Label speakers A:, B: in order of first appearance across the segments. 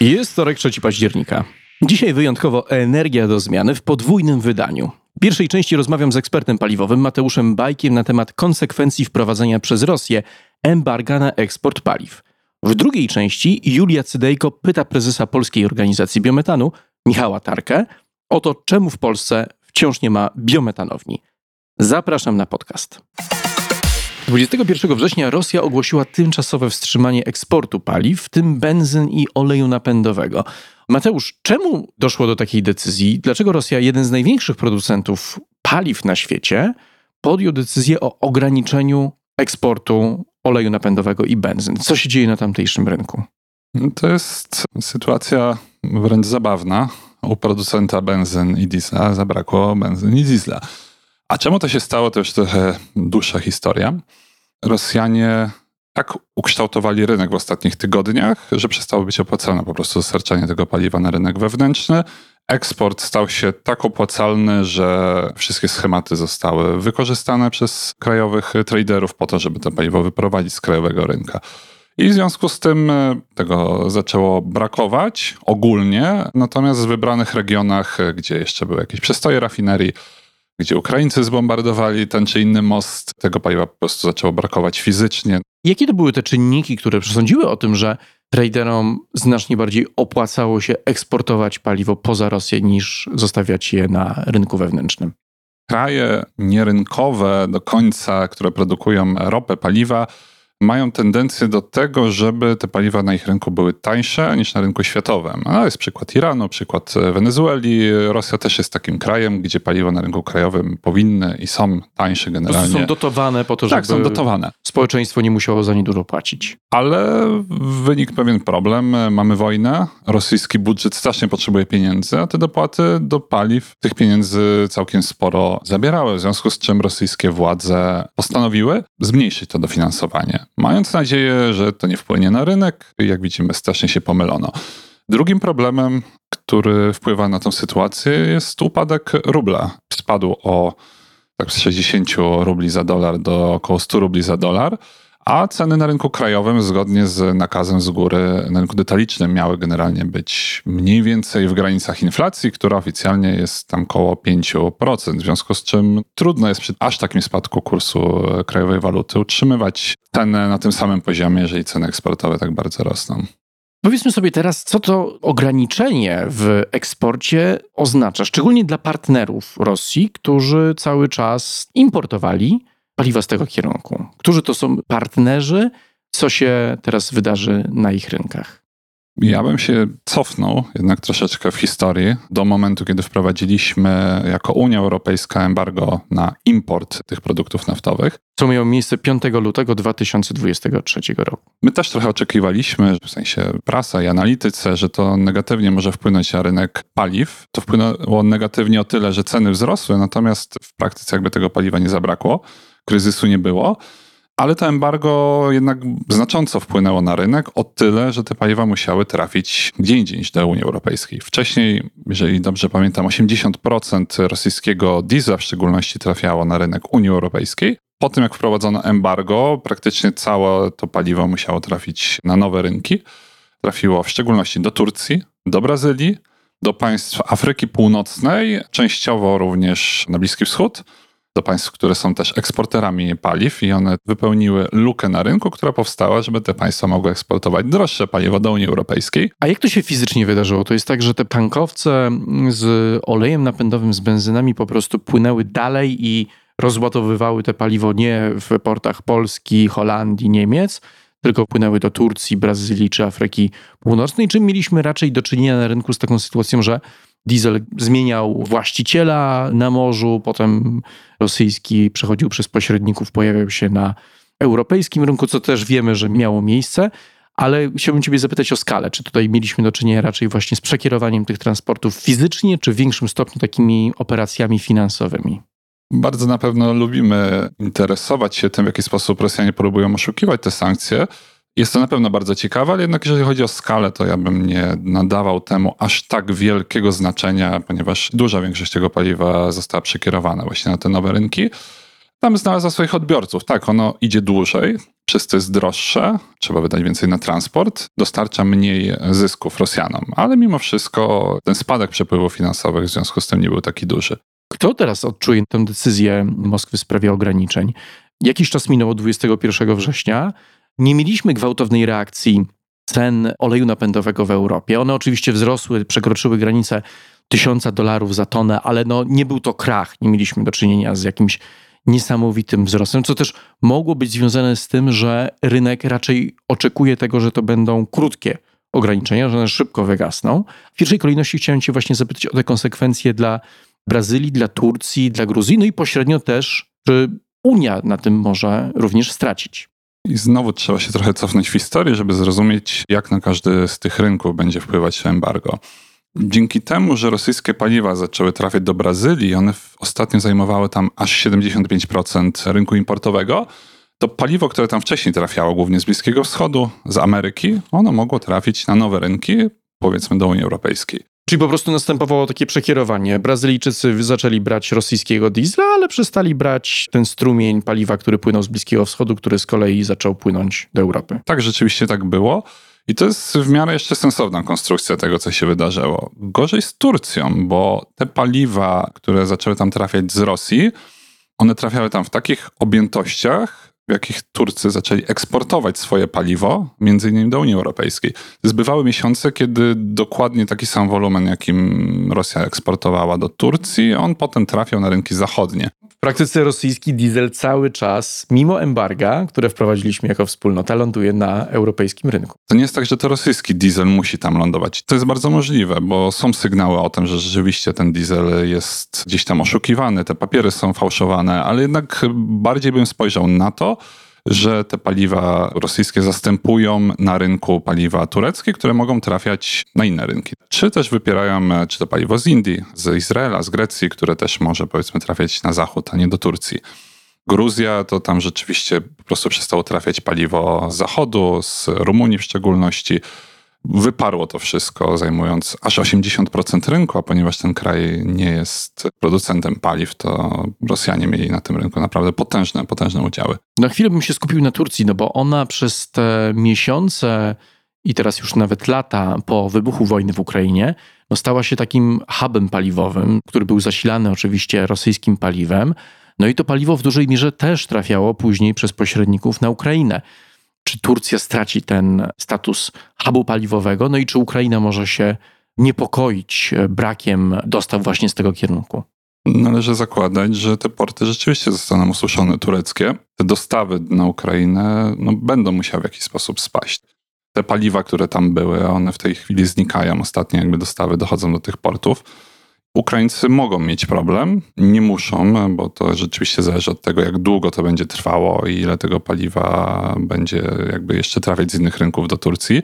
A: Jest wtorek 3 października. Dzisiaj wyjątkowo energia do zmiany w podwójnym wydaniu. W pierwszej części rozmawiam z ekspertem paliwowym Mateuszem Bajkiem na temat konsekwencji wprowadzenia przez Rosję embarga na eksport paliw. W drugiej części Julia Cydejko pyta prezesa Polskiej Organizacji Biometanu Michała Tarkę o to, czemu w Polsce wciąż nie ma biometanowni. Zapraszam na podcast. 21 września Rosja ogłosiła tymczasowe wstrzymanie eksportu paliw, w tym benzyn i oleju napędowego. Mateusz, czemu doszło do takiej decyzji? Dlaczego Rosja, jeden z największych producentów paliw na świecie, podjął decyzję o ograniczeniu eksportu oleju napędowego i benzyn? Co się dzieje na tamtejszym rynku?
B: To jest sytuacja wręcz zabawna. U producenta benzyn i diesla zabrakło benzyn i diesla. A czemu to się stało, to już trochę dłuższa historia. Rosjanie tak ukształtowali rynek w ostatnich tygodniach, że przestało być opłacalne po prostu dostarczanie tego paliwa na rynek wewnętrzny. Eksport stał się tak opłacalny, że wszystkie schematy zostały wykorzystane przez krajowych traderów po to, żeby to paliwo wyprowadzić z krajowego rynka. I w związku z tym e, tego zaczęło brakować ogólnie, natomiast w wybranych regionach, e, gdzie jeszcze były jakieś przestoje rafinerii, gdzie Ukraińcy zbombardowali ten czy inny most, tego paliwa po prostu zaczęło brakować fizycznie.
A: Jakie to były te czynniki, które przesądziły o tym, że traderom znacznie bardziej opłacało się eksportować paliwo poza Rosję niż zostawiać je na rynku wewnętrznym?
B: Kraje nierynkowe do końca, które produkują ropę, paliwa, mają tendencję do tego, żeby te paliwa na ich rynku były tańsze niż na rynku światowym. A jest przykład Iranu, przykład Wenezueli. Rosja też jest takim krajem, gdzie paliwo na rynku krajowym powinny i są tańsze generalnie.
A: Są dotowane po to,
B: tak,
A: żeby
B: są dotowane.
A: społeczeństwo nie musiało za nie dużo płacić.
B: Ale wynik pewien problem. Mamy wojnę, rosyjski budżet strasznie potrzebuje pieniędzy, a te dopłaty do paliw tych pieniędzy całkiem sporo zabierały, w związku z czym rosyjskie władze postanowiły zmniejszyć to dofinansowanie mając nadzieję, że to nie wpłynie na rynek. Jak widzimy, strasznie się pomylono. Drugim problemem, który wpływa na tę sytuację, jest upadek rubla. Spadł o tak z 60 rubli za dolar do około 100 rubli za dolar a ceny na rynku krajowym, zgodnie z nakazem z góry, na rynku detalicznym, miały generalnie być mniej więcej w granicach inflacji, która oficjalnie jest tam około 5%, w związku z czym trudno jest przy aż takim spadku kursu krajowej waluty utrzymywać cenę na tym samym poziomie, jeżeli ceny eksportowe tak bardzo rosną.
A: Powiedzmy sobie teraz, co to ograniczenie w eksporcie oznacza, szczególnie dla partnerów Rosji, którzy cały czas importowali paliwa z tego kierunku. Którzy to są partnerzy? Co się teraz wydarzy na ich rynkach?
B: Ja bym się cofnął jednak troszeczkę w historii do momentu, kiedy wprowadziliśmy jako Unia Europejska embargo na import tych produktów naftowych.
A: Co miało miejsce 5 lutego 2023 roku.
B: My też trochę oczekiwaliśmy, w sensie prasa i analitycy, że to negatywnie może wpłynąć na rynek paliw. To wpłynęło negatywnie o tyle, że ceny wzrosły, natomiast w praktyce jakby tego paliwa nie zabrakło kryzysu nie było. Ale to embargo jednak znacząco wpłynęło na rynek o tyle, że te paliwa musiały trafić gdzie indziej niż do Unii Europejskiej. Wcześniej, jeżeli dobrze pamiętam, 80% rosyjskiego diesla w szczególności trafiało na rynek Unii Europejskiej. Po tym, jak wprowadzono embargo, praktycznie całe to paliwo musiało trafić na nowe rynki. Trafiło w szczególności do Turcji, do Brazylii, do państw Afryki Północnej, częściowo również na Bliski Wschód do państw, które są też eksporterami paliw i one wypełniły lukę na rynku, która powstała, żeby te państwa mogły eksportować droższe paliwo do Unii Europejskiej.
A: A jak to się fizycznie wydarzyło? To jest tak, że te tankowce z olejem napędowym, z benzynami po prostu płynęły dalej i rozładowywały te paliwo nie w portach Polski, Holandii, Niemiec, tylko płynęły do Turcji, Brazylii czy Afryki Północnej? Czy mieliśmy raczej do czynienia na rynku z taką sytuacją, że Diesel zmieniał właściciela na morzu, potem rosyjski przechodził przez pośredników, pojawiał się na europejskim rynku, co też wiemy, że miało miejsce. Ale chciałbym Ciebie zapytać o skalę. Czy tutaj mieliśmy do czynienia raczej właśnie z przekierowaniem tych transportów fizycznie, czy w większym stopniu takimi operacjami finansowymi?
B: Bardzo na pewno lubimy interesować się tym, w jaki sposób Rosjanie próbują oszukiwać te sankcje. Jest to na pewno bardzo ciekawe, ale jednak jeżeli chodzi o skalę, to ja bym nie nadawał temu aż tak wielkiego znaczenia, ponieważ duża większość tego paliwa została przekierowana właśnie na te nowe rynki. Tam znalazła swoich odbiorców. Tak, ono idzie dłużej, przez to jest droższe, trzeba wydać więcej na transport, dostarcza mniej zysków Rosjanom, ale mimo wszystko ten spadek przepływów finansowych w związku z tym nie był taki duży.
A: Kto teraz odczuje tę decyzję Moskwy w sprawie ograniczeń? Jakiś czas minął od 21 września. Nie mieliśmy gwałtownej reakcji cen oleju napędowego w Europie. One oczywiście wzrosły, przekroczyły granicę tysiąca dolarów za tonę, ale no nie był to krach. Nie mieliśmy do czynienia z jakimś niesamowitym wzrostem, co też mogło być związane z tym, że rynek raczej oczekuje tego, że to będą krótkie ograniczenia, że one szybko wygasną. W pierwszej kolejności chciałem Cię właśnie zapytać o te konsekwencje dla Brazylii, dla Turcji, dla Gruzji, no i pośrednio też, czy Unia na tym może również stracić.
B: I znowu trzeba się trochę cofnąć w historię, żeby zrozumieć, jak na każdy z tych rynków będzie wpływać embargo. Dzięki temu, że rosyjskie paliwa zaczęły trafiać do Brazylii, one ostatnio zajmowały tam aż 75% rynku importowego, to paliwo, które tam wcześniej trafiało, głównie z Bliskiego Wschodu, z Ameryki, ono mogło trafić na nowe rynki, powiedzmy do Unii Europejskiej.
A: Czyli po prostu następowało takie przekierowanie. Brazylijczycy zaczęli brać rosyjskiego diesla, ale przestali brać ten strumień paliwa, który płynął z Bliskiego Wschodu, który z kolei zaczął płynąć do Europy.
B: Tak, rzeczywiście tak było. I to jest w miarę jeszcze sensowna konstrukcja tego, co się wydarzyło. Gorzej z Turcją, bo te paliwa, które zaczęły tam trafiać z Rosji, one trafiały tam w takich objętościach, jakich Turcy zaczęli eksportować swoje paliwo, między innymi do Unii Europejskiej. Zbywały miesiące, kiedy dokładnie taki sam wolumen, jakim Rosja eksportowała do Turcji, on potem trafiał na rynki zachodnie.
A: Praktyce rosyjski diesel cały czas, mimo embarga, które wprowadziliśmy jako wspólnota, ląduje na europejskim rynku.
B: To nie jest tak, że to rosyjski diesel musi tam lądować. To jest bardzo możliwe, bo są sygnały o tym, że rzeczywiście ten diesel jest gdzieś tam oszukiwany, te papiery są fałszowane, ale jednak bardziej bym spojrzał na to, że te paliwa rosyjskie zastępują na rynku paliwa tureckie, które mogą trafiać na inne rynki. Czy też wypierają, e, czy to paliwo z Indii, z Izraela, z Grecji, które też może powiedzmy trafiać na zachód, a nie do Turcji. Gruzja to tam rzeczywiście po prostu przestało trafiać paliwo z zachodu, z Rumunii w szczególności wyparło to wszystko, zajmując aż 80% rynku, a ponieważ ten kraj nie jest producentem paliw, to Rosjanie mieli na tym rynku naprawdę potężne, potężne udziały.
A: Na chwilę bym się skupił na Turcji, no bo ona przez te miesiące i teraz już nawet lata po wybuchu wojny w Ukrainie, no stała się takim hubem paliwowym, który był zasilany oczywiście rosyjskim paliwem. No i to paliwo w dużej mierze też trafiało później przez pośredników na Ukrainę czy Turcja straci ten status hubu paliwowego, no i czy Ukraina może się niepokoić e, brakiem dostaw właśnie z tego kierunku.
B: Należy zakładać, że te porty rzeczywiście zostaną ususzone tureckie. Te dostawy na Ukrainę no, będą musiały w jakiś sposób spaść. Te paliwa, które tam były, one w tej chwili znikają. Ostatnie jakby dostawy dochodzą do tych portów. Ukraińcy mogą mieć problem, nie muszą, bo to rzeczywiście zależy od tego, jak długo to będzie trwało i ile tego paliwa będzie jakby jeszcze trafiać z innych rynków do Turcji.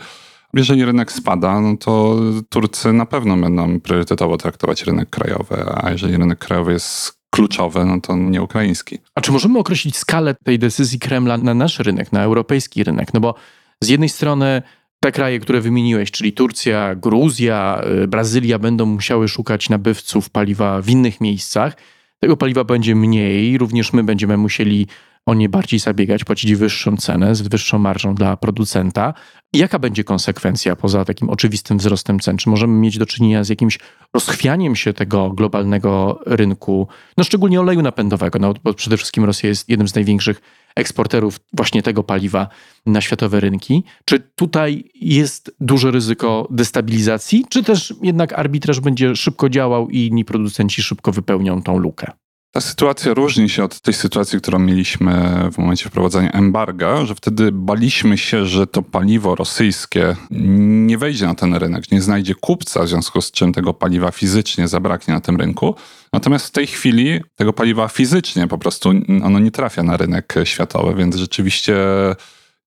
B: Jeżeli rynek spada, no to Turcy na pewno będą priorytetowo traktować rynek krajowy, a jeżeli rynek krajowy jest kluczowy, no to nie ukraiński.
A: A czy możemy określić skalę tej decyzji Kremla na nasz rynek, na europejski rynek? No bo z jednej strony te kraje, które wymieniłeś, czyli Turcja, Gruzja, y, Brazylia, będą musiały szukać nabywców paliwa w innych miejscach. Tego paliwa będzie mniej, również my będziemy musieli o nie bardziej zabiegać, płacić wyższą cenę z wyższą marżą dla producenta. Jaka będzie konsekwencja poza takim oczywistym wzrostem cen? Czy możemy mieć do czynienia z jakimś rozchwianiem się tego globalnego rynku, no szczególnie oleju napędowego, no, bo przede wszystkim Rosja jest jednym z największych eksporterów właśnie tego paliwa na światowe rynki. Czy tutaj jest duże ryzyko destabilizacji, czy też jednak arbitraż będzie szybko działał i inni producenci szybko wypełnią tą lukę?
B: Ta sytuacja różni się od tej sytuacji, którą mieliśmy w momencie wprowadzania embarga, że wtedy baliśmy się, że to paliwo rosyjskie nie wejdzie na ten rynek, nie znajdzie kupca, w związku z czym tego paliwa fizycznie zabraknie na tym rynku. Natomiast w tej chwili tego paliwa fizycznie po prostu ono nie trafia na rynek światowy, więc rzeczywiście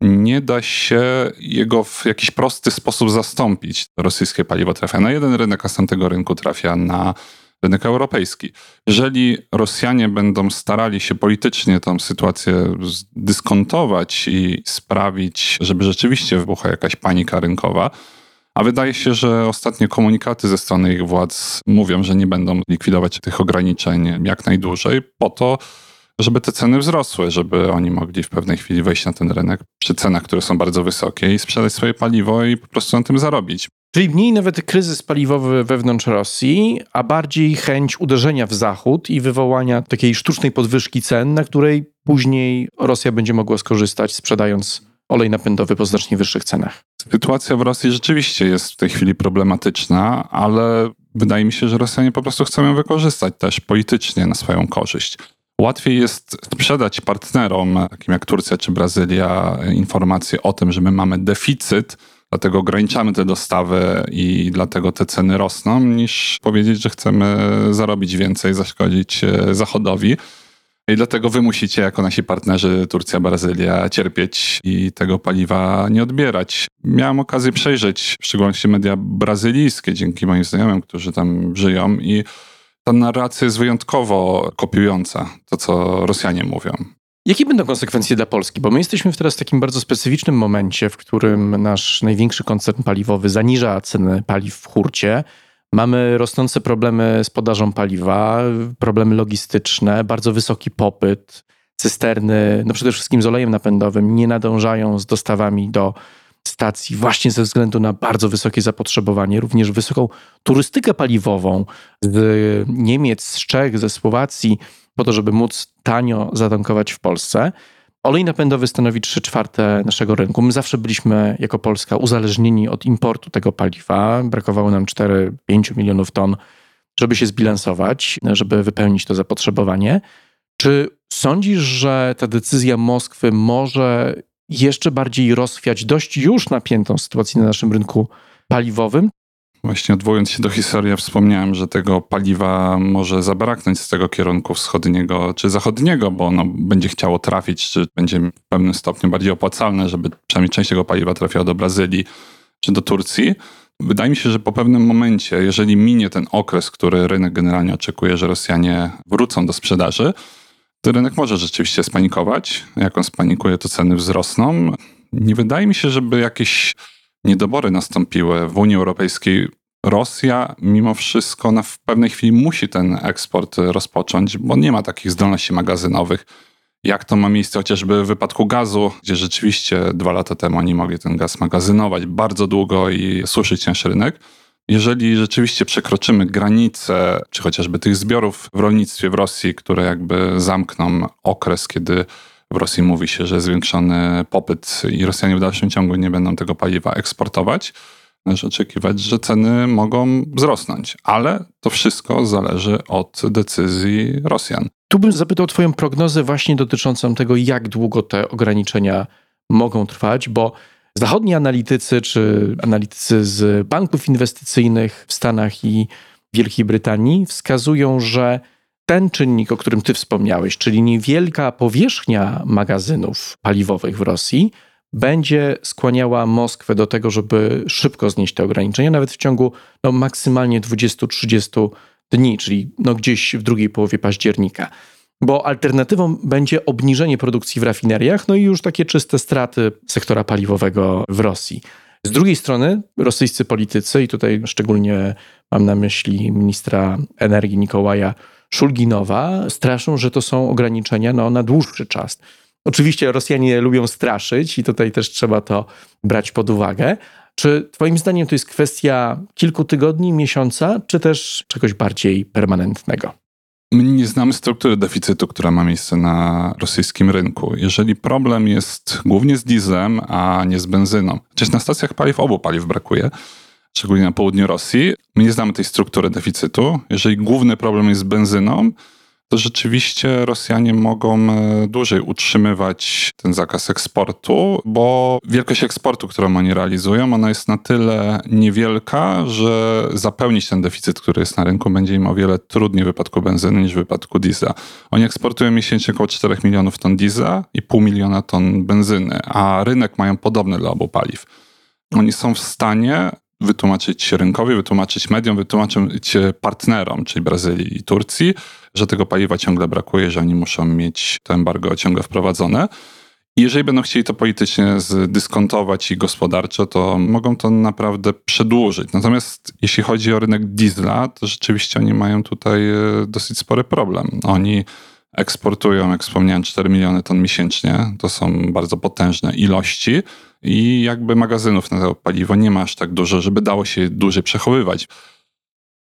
B: nie da się jego w jakiś prosty sposób zastąpić. Rosyjskie paliwo trafia na jeden rynek, a z tamtego rynku trafia na rynek europejski. Jeżeli Rosjanie będą starali się politycznie tą sytuację dyskontować i sprawić, żeby rzeczywiście wybuchła jakaś panika rynkowa, a wydaje się, że ostatnie komunikaty ze strony ich władz mówią, że nie będą likwidować tych ograniczeń jak najdłużej, po to, żeby te ceny wzrosły, żeby oni mogli w pewnej chwili wejść na ten rynek przy cenach, które są bardzo wysokie i sprzedać swoje paliwo i po prostu na tym zarobić.
A: Czyli mniej nawet kryzys paliwowy wewnątrz Rosji, a bardziej chęć uderzenia w Zachód i wywołania takiej sztucznej podwyżki cen, na której później Rosja będzie mogła skorzystać, sprzedając olej napędowy po znacznie wyższych cenach.
B: Sytuacja w Rosji rzeczywiście jest w tej chwili problematyczna, ale wydaje mi się, że Rosjanie po prostu chcą ją wykorzystać też politycznie na swoją korzyść. Łatwiej jest sprzedać partnerom, takim jak Turcja czy Brazylia, informacje o tym, że my mamy deficyt, dlatego ograniczamy te dostawy i dlatego te ceny rosną, niż powiedzieć, że chcemy zarobić więcej, zaszkodzić e, Zachodowi. I dlatego wy musicie, jako nasi partnerzy, Turcja, Brazylia, cierpieć i tego paliwa nie odbierać. Miałem okazję przejrzeć, w szczególności media brazylijskie, dzięki moim znajomym, którzy tam żyją, i ta narracja jest wyjątkowo kopiująca to, co Rosjanie mówią.
A: Jakie będą konsekwencje dla Polski? Bo my jesteśmy teraz w takim bardzo specyficznym momencie, w którym nasz największy koncern paliwowy zaniża ceny paliw w hurcie. Mamy rosnące problemy z podażą paliwa, problemy logistyczne, bardzo wysoki popyt, cysterny, no przede wszystkim z olejem napędowym, nie nadążają z dostawami do stacji właśnie ze względu na bardzo wysokie zapotrzebowanie, również wysoką turystykę paliwową z Niemiec, z Czech, ze Słowacji, po to, żeby móc tanio zatankować w Polsce. Olej napędowy stanowi 3 czwarte naszego rynku. My zawsze byliśmy jako Polska uzależnieni od importu tego paliwa. Brakowało nam 4-5 milionów ton, żeby się zbilansować, żeby wypełnić to zapotrzebowanie. Czy sądzisz, że ta decyzja Moskwy może jeszcze bardziej rozwiać dość już napiętą sytuację na naszym rynku paliwowym?
B: Właśnie odwołując się do historii, ja wspomniałem, że tego paliwa może zabraknąć z tego kierunku wschodniego czy zachodniego, bo ono będzie chciało trafić, czy będzie w pewnym stopniu bardziej opłacalne, żeby przynajmniej część tego paliwa trafiała do Brazylii czy do Turcji. Wydaje mi się, że po pewnym momencie, jeżeli minie ten okres, który rynek generalnie oczekuje, że Rosjanie wrócą do sprzedaży, to rynek może rzeczywiście spanikować. Jak on spanikuje, to ceny wzrosną. Nie wydaje mi się, żeby jakieś niedobory nastąpiły w Unii Europejskiej. Rosja mimo wszystko na w pewnej chwili musi ten eksport rozpocząć, bo nie ma takich zdolności magazynowych. Jak to ma miejsce chociażby w wypadku gazu, gdzie rzeczywiście dwa lata temu oni mogli ten gaz magazynować bardzo długo i suszyć nasz rynek. Jeżeli rzeczywiście przekroczymy granice, czy chociażby tych zbiorów w rolnictwie w Rosji, które jakby zamkną okres, kiedy w Rosji mówi się, że zwiększony popyt i Rosjanie w dalszym ciągu nie będą tego paliwa eksportować, należy oczekiwać, że ceny mogą wzrosnąć. Ale to wszystko zależy od decyzji Rosjan.
A: Tu bym zapytał Twoją prognozę właśnie dotyczącą tego, jak długo te ograniczenia mogą trwać, bo zachodni analitycy czy analitycy z banków inwestycyjnych w Stanach i Wielkiej Brytanii wskazują, że ten czynnik, o którym ty wspomniałeś, czyli niewielka powierzchnia magazynów paliwowych w Rosji, będzie skłaniała Moskwę do tego, żeby szybko znieść te ograniczenia, nawet w ciągu no, maksymalnie 20-30 dni, czyli no, gdzieś w drugiej połowie października. Bo alternatywą będzie obniżenie produkcji w rafineriach, no i już takie czyste straty sektora paliwowego w Rosji. Z drugiej strony rosyjscy politycy, i tutaj szczególnie mam na myśli ministra energii Nikołaja Szulginowa straszą, że to są ograniczenia no, na dłuższy czas. Oczywiście Rosjanie lubią straszyć i tutaj też trzeba to brać pod uwagę. Czy Twoim zdaniem to jest kwestia kilku tygodni, miesiąca, czy też czegoś bardziej permanentnego?
B: My nie znamy struktury deficytu, która ma miejsce na rosyjskim rynku. Jeżeli problem jest głównie z dieslem, a nie z benzyną, chociaż na stacjach paliw obu paliw brakuje, szczególnie na południu Rosji. My nie znamy tej struktury deficytu. Jeżeli główny problem jest z benzyną, to rzeczywiście Rosjanie mogą e, dłużej utrzymywać ten zakaz eksportu, bo wielkość eksportu, którą oni realizują, ona jest na tyle niewielka, że zapełnić ten deficyt, który jest na rynku, będzie im o wiele trudniej w wypadku benzyny niż w wypadku diesla. Oni eksportują miesięcznie około 4 milionów ton diesla i pół miliona ton benzyny, a rynek mają podobny dla obu paliw. Oni są w stanie wytłumaczyć rynkowi, wytłumaczyć mediom, wytłumaczyć partnerom, czyli Brazylii i Turcji, że tego paliwa ciągle brakuje, że oni muszą mieć to embargo ciągle wprowadzone. I jeżeli będą chcieli to politycznie zdyskontować i gospodarczo, to mogą to naprawdę przedłużyć. Natomiast jeśli chodzi o rynek diesla, to rzeczywiście oni mają tutaj e, dosyć spory problem. Oni eksportują, jak wspomniałem, 4 miliony ton miesięcznie. To są bardzo potężne ilości i jakby magazynów na to paliwo nie ma aż tak dużo, żeby dało się dłużej przechowywać.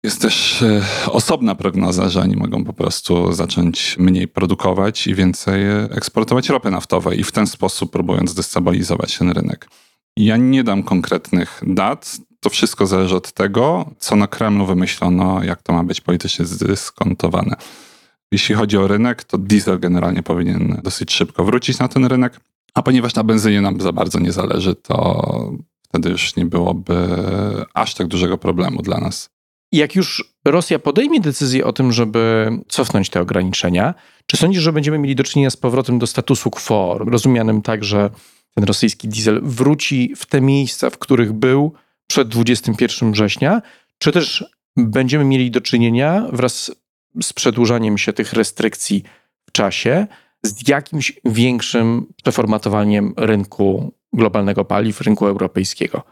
B: Jest też e, osobna prognoza, że oni mogą po prostu zacząć mniej produkować i więcej eksportować ropy naftowej i w ten sposób próbując destabilizować ten rynek. Ja nie dam konkretnych dat. To wszystko zależy od tego, co na Kremlu wymyślono, jak to ma być politycznie zdyskontowane. Jeśli chodzi o rynek, to diesel generalnie powinien dosyć szybko wrócić na ten rynek, a ponieważ na benzynie nam za bardzo nie zależy, to wtedy już nie byłoby aż tak dużego problemu dla nas.
A: Jak już Rosja podejmie decyzję o tym, żeby cofnąć te ograniczenia, czy sądzisz, że będziemy mieli do czynienia z powrotem do statusu quo, rozumianym tak, że ten rosyjski diesel wróci w te miejsca, w których był przed 21 września, czy też będziemy mieli do czynienia wraz z przedłużaniem się tych restrykcji w czasie, z jakimś większym przeformatowaniem rynku globalnego paliw, rynku europejskiego.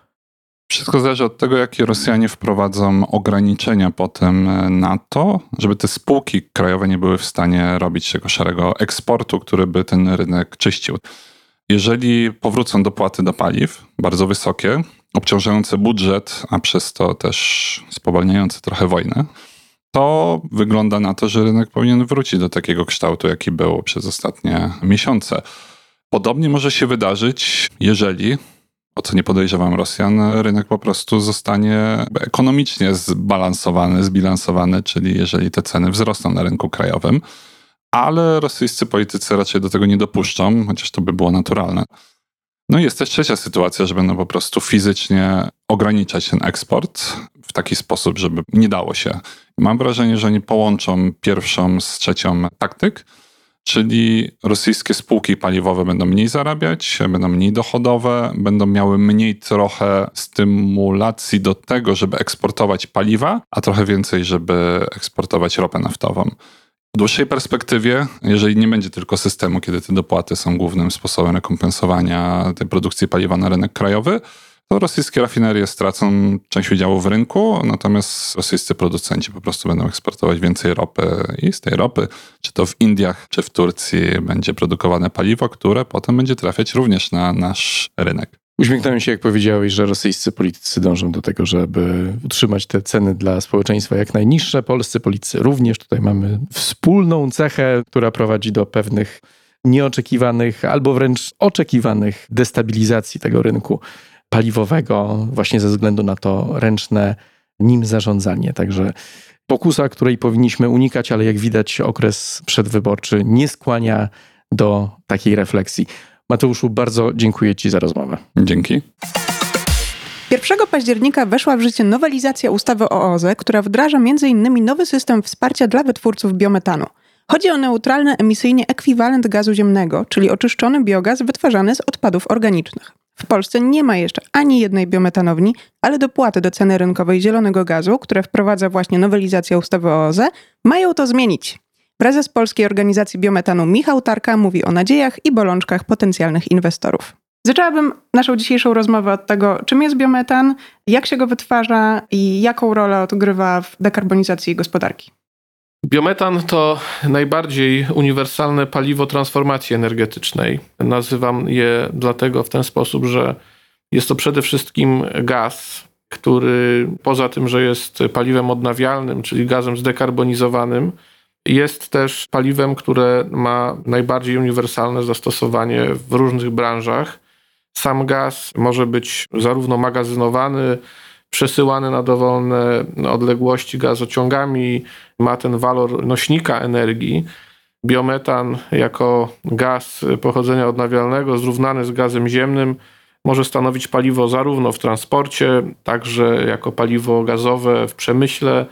B: Wszystko zależy od tego, jakie Rosjanie wprowadzą ograniczenia potem na to, żeby te spółki krajowe nie były w stanie robić tego szarego eksportu, który by ten rynek czyścił. Jeżeli powrócą dopłaty do paliw, bardzo wysokie, obciążające budżet, a przez to też spowalniające trochę wojnę, to wygląda na to, że rynek powinien wrócić do takiego kształtu, jaki był przez ostatnie miesiące. Podobnie może się wydarzyć, jeżeli, o co nie podejrzewam Rosjan, rynek po prostu zostanie ekonomicznie zbalansowany, zbilansowany, czyli jeżeli te ceny wzrosną na rynku krajowym, ale rosyjscy politycy raczej do tego nie dopuszczą, chociaż to by było naturalne. No i jest też trzecia sytuacja, że będą po prostu fizycznie ograniczać ten eksport w taki sposób, żeby nie dało się. Mam wrażenie, że oni połączą pierwszą z trzecią taktyk, czyli rosyjskie spółki paliwowe będą mniej zarabiać, będą mniej dochodowe, będą miały mniej trochę stymulacji do tego, żeby eksportować paliwa, a trochę więcej, żeby eksportować ropę naftową. W dłuższej perspektywie, jeżeli nie będzie tylko systemu, kiedy te dopłaty są głównym sposobem rekompensowania tej produkcji paliwa na rynek krajowy, to rosyjskie rafinerie stracą część udziału w rynku, natomiast rosyjscy producenci po prostu będą eksportować więcej ropy i z tej ropy, czy to w Indiach, czy w Turcji, będzie produkowane paliwo, które potem będzie trafiać również na nasz rynek.
A: Uśmiechnąłem się, jak powiedziałeś, że rosyjscy politycy dążą do tego, żeby utrzymać te ceny dla społeczeństwa jak najniższe. Polscy politycy również. Tutaj mamy wspólną cechę, która prowadzi do pewnych nieoczekiwanych albo wręcz oczekiwanych destabilizacji tego rynku paliwowego, właśnie ze względu na to ręczne nim zarządzanie. Także pokusa, której powinniśmy unikać, ale jak widać, okres przedwyborczy nie skłania do takiej refleksji. Mateuszu, bardzo dziękuję Ci za rozmowę.
B: Dzięki.
C: 1 października weszła w życie nowelizacja ustawy o OZE, która wdraża m.in. nowy system wsparcia dla wytwórców biometanu. Chodzi o neutralny emisyjnie ekwiwalent gazu ziemnego, czyli oczyszczony biogaz wytwarzany z odpadów organicznych. W Polsce nie ma jeszcze ani jednej biometanowni, ale dopłaty do ceny rynkowej zielonego gazu, które wprowadza właśnie nowelizacja ustawy o OZE, mają to zmienić. Prezes Polskiej Organizacji Biometanu Michał Tarka mówi o nadziejach i bolączkach potencjalnych inwestorów. Zaczęłabym naszą dzisiejszą rozmowę od tego, czym jest biometan, jak się go wytwarza i jaką rolę odgrywa w dekarbonizacji gospodarki.
D: Biometan to najbardziej uniwersalne paliwo transformacji energetycznej. Nazywam je dlatego w ten sposób, że jest to przede wszystkim gaz, który poza tym, że jest paliwem odnawialnym, czyli gazem zdekarbonizowanym, jest też paliwem, które ma najbardziej uniwersalne zastosowanie w różnych branżach. Sam gaz może być zarówno magazynowany, przesyłany na dowolne odległości gazociągami, ma ten walor nośnika energii. Biometan jako gaz pochodzenia odnawialnego zrównany z gazem ziemnym może stanowić paliwo zarówno w transporcie, także jako paliwo gazowe w przemyśle.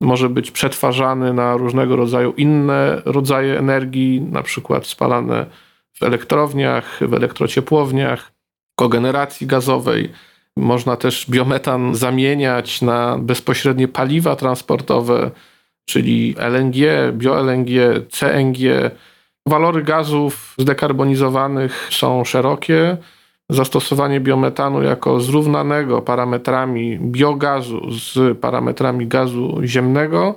D: Może być przetwarzany na różnego rodzaju inne rodzaje energii, na przykład spalane w elektrowniach, w elektrociepłowniach, kogeneracji gazowej. Można też biometan zamieniać na bezpośrednie paliwa transportowe, czyli LNG, bio-LNG, CNG. Walory gazów zdekarbonizowanych są szerokie. Zastosowanie biometanu jako zrównanego parametrami biogazu z parametrami gazu ziemnego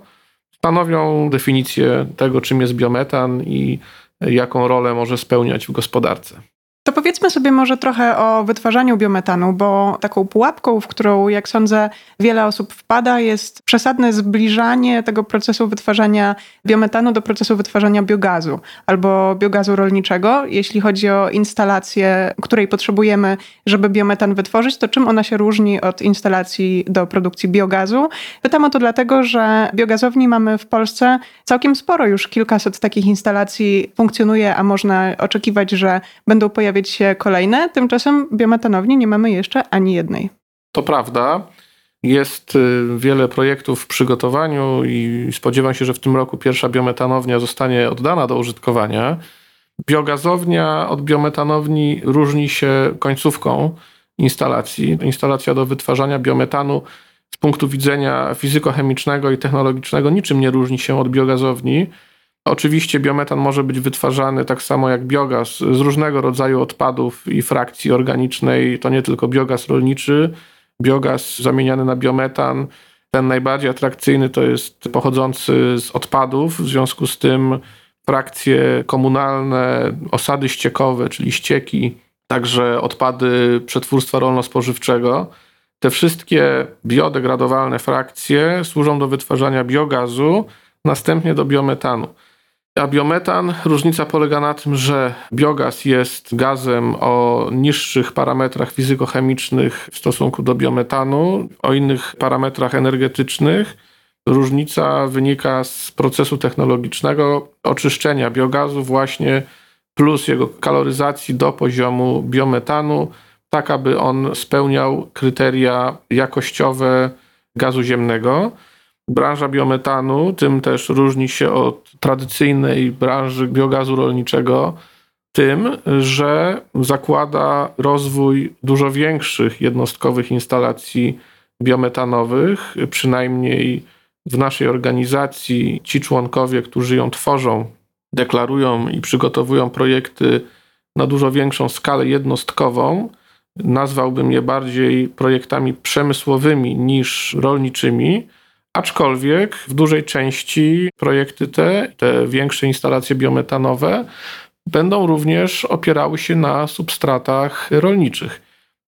D: stanowią definicję tego, czym jest biometan i jaką rolę może spełniać w gospodarce.
C: To powiedzmy sobie może trochę o wytwarzaniu biometanu, bo taką pułapką, w którą, jak sądzę, wiele osób wpada, jest przesadne zbliżanie tego procesu wytwarzania biometanu do procesu wytwarzania biogazu albo biogazu rolniczego. Jeśli chodzi o instalację, której potrzebujemy, żeby biometan wytworzyć, to czym ona się różni od instalacji do produkcji biogazu? Pytam o to dlatego, że biogazowni mamy w Polsce całkiem sporo, już kilkaset takich instalacji funkcjonuje, a można oczekiwać, że będą pojawiać pojawiać się kolejne, tymczasem biometanowni nie mamy jeszcze ani jednej.
D: To prawda. Jest y, wiele projektów w przygotowaniu i spodziewam się, że w tym roku pierwsza biometanownia zostanie oddana do użytkowania. Biogazownia od biometanowni różni się końcówką instalacji. Instalacja do wytwarzania biometanu z punktu widzenia fizykochemicznego i technologicznego niczym nie różni się od biogazowni. Oczywiście biometan może być wytwarzany tak samo jak biogaz z różnego rodzaju odpadów i frakcji organicznej. To nie tylko biogaz rolniczy, biogaz zamieniany na biometan. Ten najbardziej atrakcyjny to jest pochodzący z odpadów, w związku z tym frakcje komunalne, osady ściekowe, czyli ścieki, także odpady przetwórstwa rolno-spożywczego. Te wszystkie biodegradowalne frakcje służą do wytwarzania biogazu, następnie do biometanu. A biometan, różnica polega na tym, że biogaz jest gazem o niższych parametrach fizykochemicznych w stosunku do biometanu, o innych parametrach energetycznych. Różnica wynika z procesu technologicznego oczyszczenia biogazu właśnie plus jego kaloryzacji do poziomu biometanu, tak aby on spełniał kryteria jakościowe gazu ziemnego. Branża biometanu tym też różni się od tradycyjnej branży biogazu rolniczego tym, że zakłada rozwój dużo większych jednostkowych instalacji biometanowych, przynajmniej w naszej organizacji ci członkowie, którzy ją tworzą, deklarują i przygotowują projekty na dużo większą skalę jednostkową. Nazwałbym je bardziej projektami przemysłowymi niż rolniczymi Aczkolwiek w dużej części projekty te, te większe instalacje biometanowe, będą również opierały się na substratach rolniczych,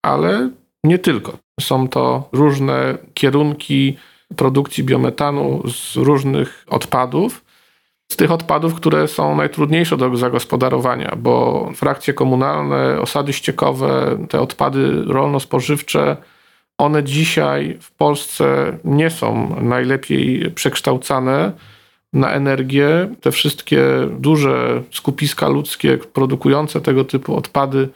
D: ale nie tylko. Są to różne kierunki produkcji biometanu z różnych odpadów. Z tych odpadów, które są najtrudniejsze do zagospodarowania, bo frakcje komunalne, osady ściekowe, te odpady rolno-spożywcze one dzisiaj w Polsce nie są najlepiej przekształcane na energię. Te wszystkie duże skupiska ludzkie produkujące tego typu odpady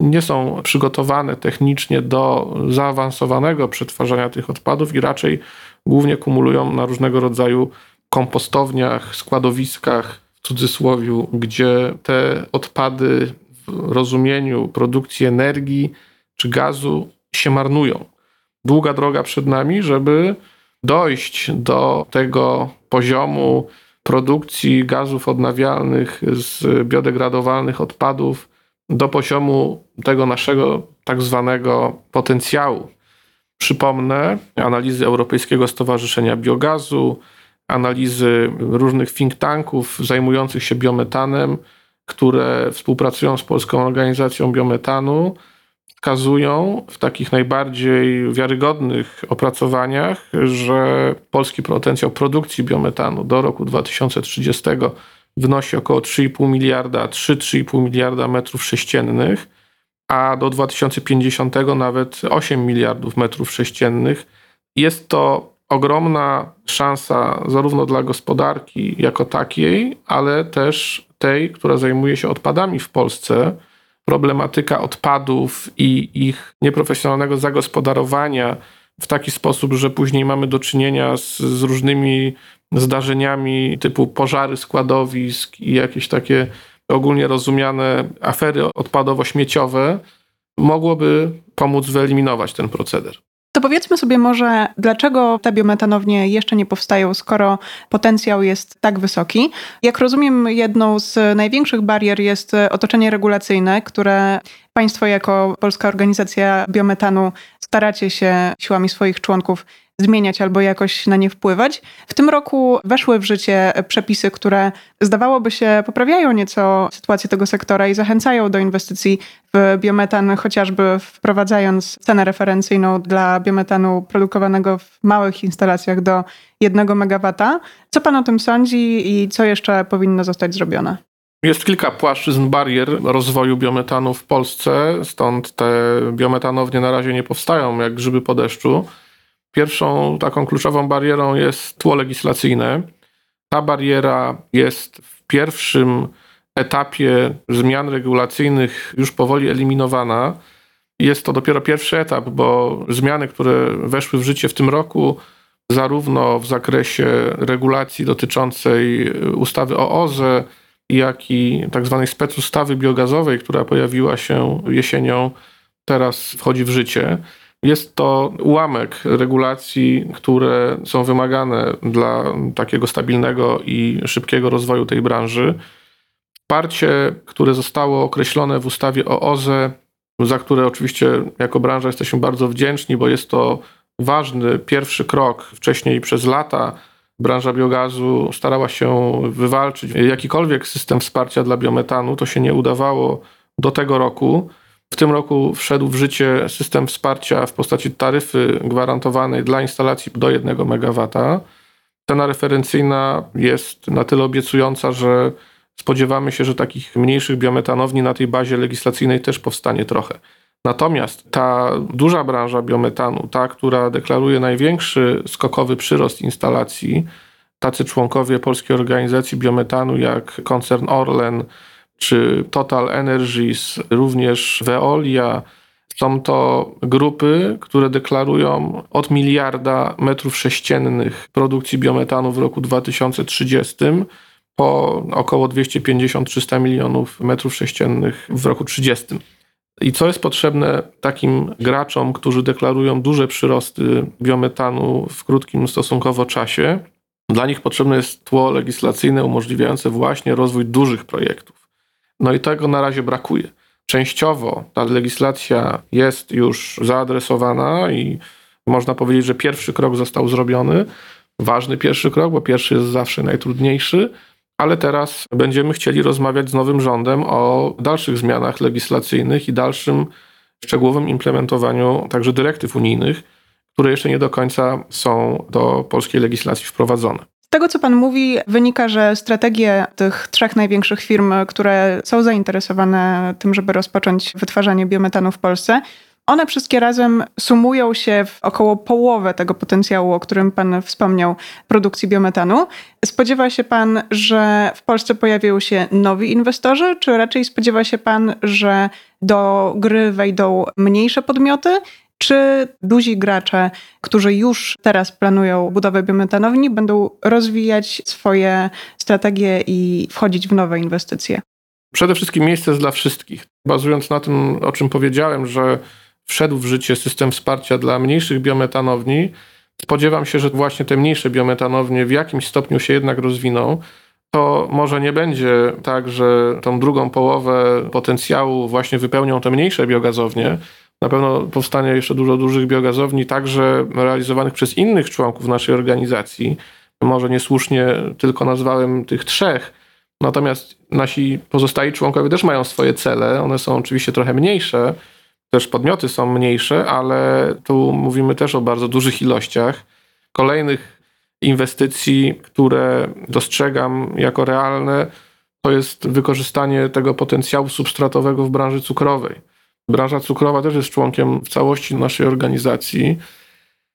D: nie są przygotowane technicznie do zaawansowanego przetwarzania tych odpadów i raczej głównie kumulują na różnego rodzaju kompostowniach, składowiskach, w cudzysłowie, gdzie te odpady w rozumieniu produkcji energii czy gazu się marnują długa droga przed nami, żeby dojść do tego poziomu produkcji gazów odnawialnych z biodegradowalnych odpadów, do poziomu tego naszego tak zwanego potencjału. Przypomnę analizy Europejskiego Stowarzyszenia Biogazu, analizy różnych think tanków zajmujących się biometanem, które współpracują z Polską Organizacją Biometanu wskazują w takich najbardziej wiarygodnych opracowaniach, że polski potencjał produkcji biometanu do roku 2030 wynosi około 3,5 miliarda, 3-3,5 miliarda metrów sześciennych. a do 2050 nawet 8 miliardów metrów sześciennych. Jest to ogromna szansa zarówno dla gospodarki jako takiej, ale też tej, która zajmuje się odpadami w Polsce. Problematyka odpadów i ich nieprofesjonalnego zagospodarowania w taki sposób, że później mamy do czynienia z, z różnymi zdarzeniami typu pożary składowisk i jakieś takie ogólnie rozumiane afery odpadowo-śmieciowe, mogłoby pomóc wyeliminować ten proceder.
C: To powiedzmy sobie może, dlaczego te biometanownie jeszcze nie powstają, skoro potencjał jest tak wysoki. Jak rozumiem, jedną z największych barier jest otoczenie regulacyjne, które Państwo jako Polska Organizacja Biometanu staracie się siłami swoich członków zmieniać albo jakoś na nie wpływać. W tym roku weszły w życie przepisy, które zdawałoby się poprawiają nieco sytuację tego sektora i zachęcają do inwestycji w biometan, chociażby wprowadzając cenę referencyjną dla biometanu produkowanego w małych instalacjach do 1 MW. Co pan o tym sądzi i co jeszcze powinno zostać zrobione?
D: Jest kilka płaszczyzn barier rozwoju biometanu w Polsce, stąd te biometanownie na razie nie powstają jak grzyby po deszczu. Pierwszą taką kluczową barierą jest tło legislacyjne. Ta bariera jest w pierwszym etapie zmian regulacyjnych już powoli eliminowana. Jest to dopiero pierwszy etap, bo zmiany, które weszły w życie w tym roku, zarówno w zakresie regulacji dotyczącej ustawy o OZE, jak i tak zwanej specustawy biogazowej, która pojawiła się jesienią, teraz wchodzi w życie. Jest to ułamek regulacji, które są wymagane dla takiego stabilnego i szybkiego rozwoju tej branży. Wsparcie, które zostało określone w ustawie o OZE, za które oczywiście jako branża jesteśmy bardzo wdzięczni, bo jest to ważny pierwszy krok. Wcześniej przez lata branża biogazu starała się wywalczyć jakikolwiek system wsparcia dla biometanu. To się nie udawało do tego roku. W tym roku wszedł w życie system wsparcia w postaci taryfy gwarantowanej dla instalacji do 1 MW. Cena referencyjna jest na tyle obiecująca, że spodziewamy się, że takich mniejszych biometanowni na tej bazie legislacyjnej też powstanie trochę. Natomiast ta duża branża biometanu, ta, która deklaruje największy skokowy przyrost instalacji, tacy członkowie Polskiej Organizacji Biometanu jak koncern Orlen, czy Total Energies, również Veolia. Są to grupy, które deklarują od miliarda metrów sześciennych produkcji biometanu w roku 2030 po około 250-300 milionów metrów sześciennych w roku 30. I co jest potrzebne takim graczom, którzy deklarują duże przyrosty biometanu w krótkim stosunkowo czasie? Dla nich potrzebne jest tło legislacyjne umożliwiające właśnie rozwój dużych projektów. No i tego na razie brakuje. Częściowo ta legislacja jest już zaadresowana i można powiedzieć, że pierwszy krok został zrobiony. Ważny pierwszy krok, bo pierwszy jest zawsze najtrudniejszy, ale teraz będziemy chcieli rozmawiać z nowym rządem o dalszych zmianach legislacyjnych i dalszym szczegółowym implementowaniu także dyrektyw unijnych, które jeszcze nie do końca są do polskiej legislacji wprowadzone.
C: Tego, co Pan mówi, wynika, że strategie tych trzech największych firm, które są zainteresowane tym, żeby rozpocząć wytwarzanie biometanu w Polsce, one wszystkie razem sumują się w około połowę tego potencjału, o którym Pan wspomniał, produkcji biometanu. Spodziewa się Pan, że w Polsce pojawią się nowi inwestorzy, czy raczej spodziewa się Pan, że do gry wejdą mniejsze podmioty czy duzi gracze, którzy już teraz planują budowę biometanowni, będą rozwijać swoje strategie i wchodzić w nowe inwestycje?
D: Przede wszystkim miejsce jest dla wszystkich. Bazując na tym, o czym powiedziałem, że wszedł w życie system wsparcia dla mniejszych biometanowni, spodziewam się, że właśnie te mniejsze biometanownie w jakimś stopniu się jednak rozwiną. To może nie będzie tak, że tą drugą połowę potencjału właśnie wypełnią te mniejsze biogazownie, na pewno powstanie jeszcze dużo dużych biogazowni, także realizowanych przez innych członków naszej organizacji. Może niesłusznie tylko nazwałem tych trzech, natomiast nasi pozostali członkowie też mają swoje cele. One są oczywiście trochę mniejsze, też podmioty są mniejsze, ale tu mówimy też o bardzo dużych ilościach. Kolejnych inwestycji, które dostrzegam jako realne, to jest wykorzystanie tego potencjału substratowego w branży cukrowej Branża cukrowa też jest członkiem w całości naszej organizacji.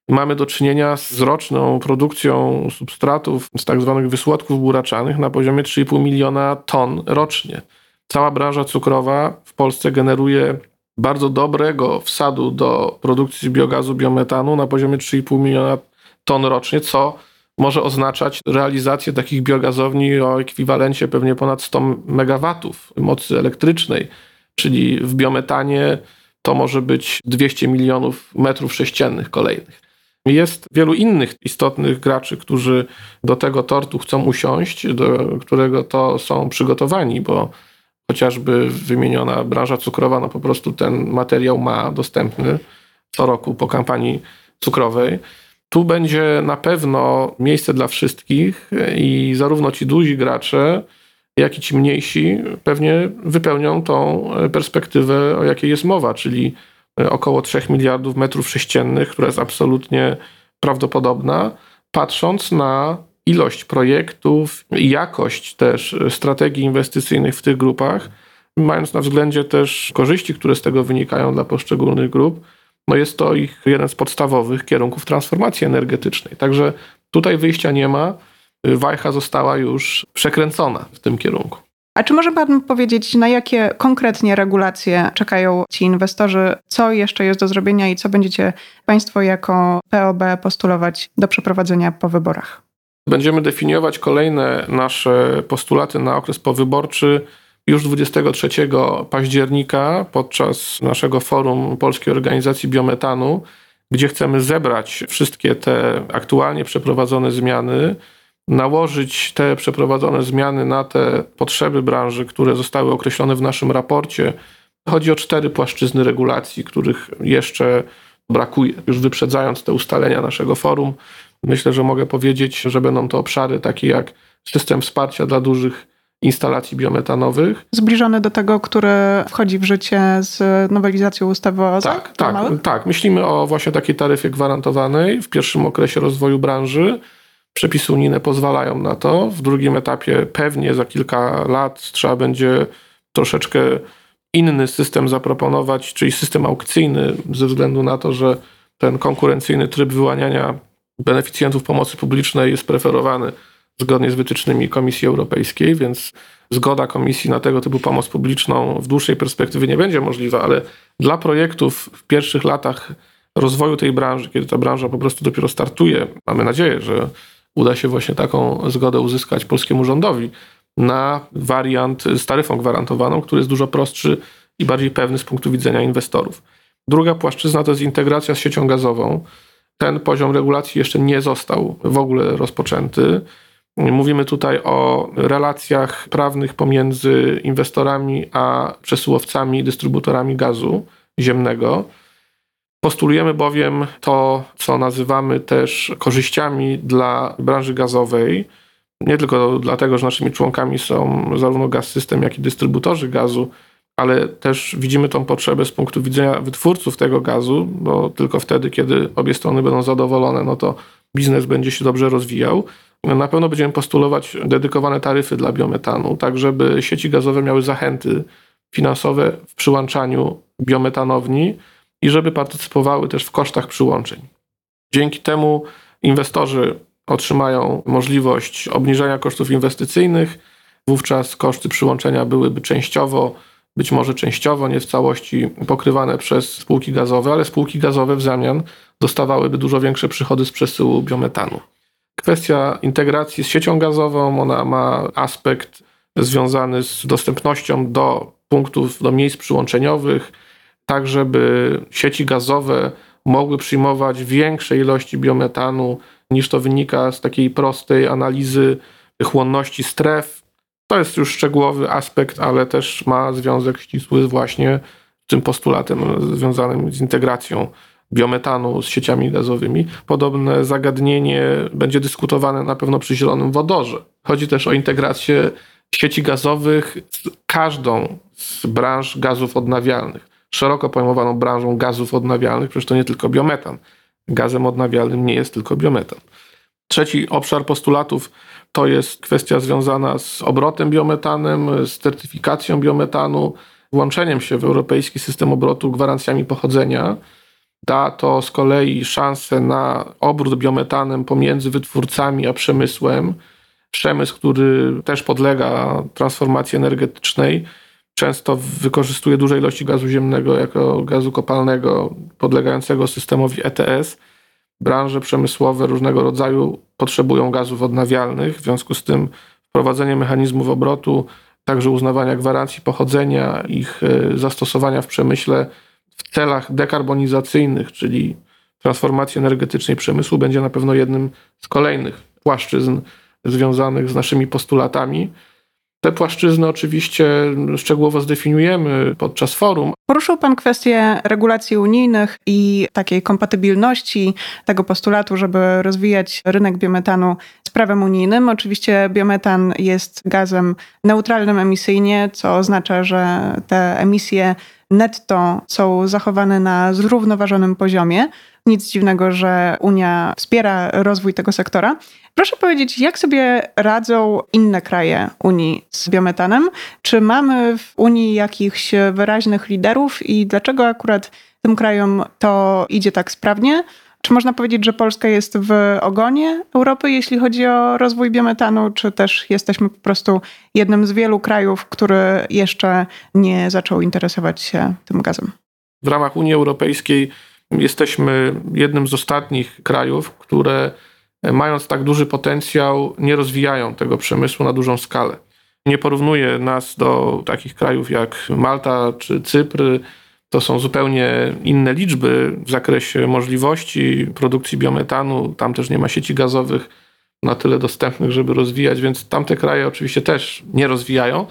D: Mamy do czynienia z roczną produkcją substratów z tak zwanych wysłodków buraczanych na poziomie 3,5 miliona ton rocznie. Cała branża cukrowa w Polsce generuje bardzo dobrego wsadu do produkcji biogazu, biometanu na poziomie 3,5 miliona ton rocznie, co może oznaczać realizację takich biogazowni o ekwiwalencie pewnie ponad 100 megawatów mocy elektrycznej, czyli w biometanie to może być 200 milionów metrów sześciennych kolejnych. Jest wielu innych istotnych graczy, którzy do tego tortu chcą usiąść, do którego to są przygotowani, bo chociażby wymieniona branża cukrowa, no po prostu ten materiał ma dostępny co roku po kampanii cukrowej. Tu będzie na pewno miejsce dla wszystkich i zarówno ci duzi gracze, jak i ci mniejsi pewnie wypełnią tą perspektywę, o jakiej jest mowa, czyli około 3 miliardów metrów sześciennych, która jest absolutnie prawdopodobna, patrząc na ilość projektów i jakość też strategii inwestycyjnych w tych grupach, mając na względzie też korzyści, które z tego wynikają dla poszczególnych grup, no jest to ich jeden z podstawowych kierunków transformacji energetycznej. Także tutaj wyjścia nie ma. Wajcha została już przekręcona w tym kierunku.
C: A czy może Pan powiedzieć, na jakie konkretnie regulacje czekają ci inwestorzy? Co jeszcze jest do zrobienia i co będziecie Państwo jako POB postulować do przeprowadzenia po wyborach?
D: Będziemy definiować kolejne nasze postulaty na okres powyborczy już 23 października podczas naszego forum Polskiej Organizacji Biometanu, gdzie chcemy zebrać wszystkie te aktualnie przeprowadzone zmiany, nałożyć te przeprowadzone zmiany na te potrzeby branży, które zostały określone w naszym raporcie. Chodzi o cztery płaszczyzny regulacji, których jeszcze brakuje. Już wyprzedzając te ustalenia naszego forum, myślę, że mogę powiedzieć, że będą to obszary takie jak system wsparcia dla dużych instalacji biometanowych.
C: Zbliżony do tego, który wchodzi w życie z nowelizacją ustawy o
D: Tak, tak, tak. Myślimy o właśnie takiej taryfie gwarantowanej w pierwszym okresie rozwoju branży. Przepisy unijne pozwalają na to. W drugim etapie pewnie za kilka lat trzeba będzie troszeczkę inny system zaproponować, czyli system aukcyjny, ze względu na to, że ten konkurencyjny tryb wyłaniania beneficjentów pomocy publicznej jest preferowany zgodnie z wytycznymi Komisji Europejskiej, więc zgoda Komisji na tego typu pomoc publiczną w dłuższej perspektywie nie będzie możliwa, ale dla projektów w pierwszych latach rozwoju tej branży, kiedy ta branża po prostu dopiero startuje, mamy nadzieję, że uda się właśnie taką zgodę uzyskać polskiemu rządowi na wariant z taryfą gwarantowaną, który jest dużo prostszy i bardziej pewny z punktu widzenia inwestorów. Druga płaszczyzna to jest integracja z siecią gazową. Ten poziom regulacji jeszcze nie został w ogóle rozpoczęty. Mówimy tutaj o relacjach prawnych pomiędzy inwestorami a przesyłowcami dystrybutorami gazu ziemnego. Postulujemy bowiem to, co nazywamy też korzyściami dla branży gazowej, nie tylko dlatego, że naszymi członkami są zarówno Gaz System, jak i dystrybutorzy gazu, ale też widzimy tą potrzebę z punktu widzenia wytwórców tego gazu, bo tylko wtedy, kiedy obie strony będą zadowolone, no to biznes będzie się dobrze rozwijał. Na pewno będziemy postulować dedykowane taryfy dla biometanu, tak żeby sieci gazowe miały zachęty finansowe w przyłączaniu biometanowni i żeby partycypowały też w kosztach przyłączeń. Dzięki temu inwestorzy otrzymają możliwość obniżenia kosztów inwestycyjnych, wówczas koszty przyłączenia byłyby częściowo, być może częściowo, nie w całości pokrywane przez spółki gazowe, ale spółki gazowe w zamian dostawałyby dużo większe przychody z przesyłu biometanu. Kwestia integracji z siecią gazową, ona ma aspekt związany z dostępnością do punktów, do miejsc przyłączeniowych, tak żeby sieci gazowe mogły przyjmować większe ilości biometanu niż to wynika z takiej prostej analizy chłonności stref. To jest już szczegółowy aspekt, ale też ma związek ścisły właśnie z tym postulatem związanym z integracją biometanu z sieciami gazowymi. Podobne zagadnienie będzie dyskutowane na pewno przy zielonym wodorze. Chodzi też o integrację sieci gazowych z każdą z branż gazów odnawialnych. Szeroko pojmowaną branżą gazów odnawialnych, przecież to nie tylko biometan. Gazem odnawialnym nie jest tylko biometan. Trzeci obszar postulatów to jest kwestia związana z obrotem biometanem, z certyfikacją biometanu, włączeniem się w europejski system obrotu gwarancjami pochodzenia da to z kolei szansę na obrót biometanem pomiędzy wytwórcami a przemysłem. Przemysł, który też podlega transformacji energetycznej, często wykorzystuje duże ilości gazu ziemnego jako gazu kopalnego podlegającego systemowi ETS. Branże przemysłowe różnego rodzaju potrzebują gazów odnawialnych, w związku z tym wprowadzenie mechanizmów obrotu, także uznawania gwarancji pochodzenia, ich e, zastosowania w przemyśle w celach dekarbonizacyjnych, czyli transformacji energetycznej przemysłu, będzie na pewno jednym z kolejnych płaszczyzn związanych z naszymi postulatami. Te płaszczyzny oczywiście szczegółowo zdefiniujemy podczas forum.
C: Poruszył Pan kwestię regulacji unijnych i takiej kompatybilności tego postulatu, żeby rozwijać rynek biometanu z prawem unijnym. Oczywiście biometan jest gazem neutralnym emisyjnie, co oznacza, że te emisje netto są zachowane na zrównoważonym poziomie. Nic dziwnego, że Unia wspiera rozwój tego sektora. Proszę powiedzieć, jak sobie radzą inne kraje Unii z biometanem? Czy mamy w Unii jakichś wyraźnych liderów i dlaczego akurat tym krajom to idzie tak sprawnie? Czy można powiedzieć, że Polska jest w ogonie Europy, jeśli chodzi o rozwój biometanu, czy też jesteśmy po prostu jednym z wielu krajów, który jeszcze nie zaczął interesować się tym gazem?
D: W ramach Unii Europejskiej jesteśmy jednym z ostatnich krajów, które mając tak duży potencjał, nie rozwijają tego przemysłu na dużą skalę. Nie porównuję nas do takich krajów jak Malta czy Cypr. To są zupełnie inne liczby w zakresie możliwości produkcji biometanu. Tam też nie ma sieci gazowych na tyle dostępnych, żeby rozwijać, więc tamte kraje oczywiście też nie rozwijają.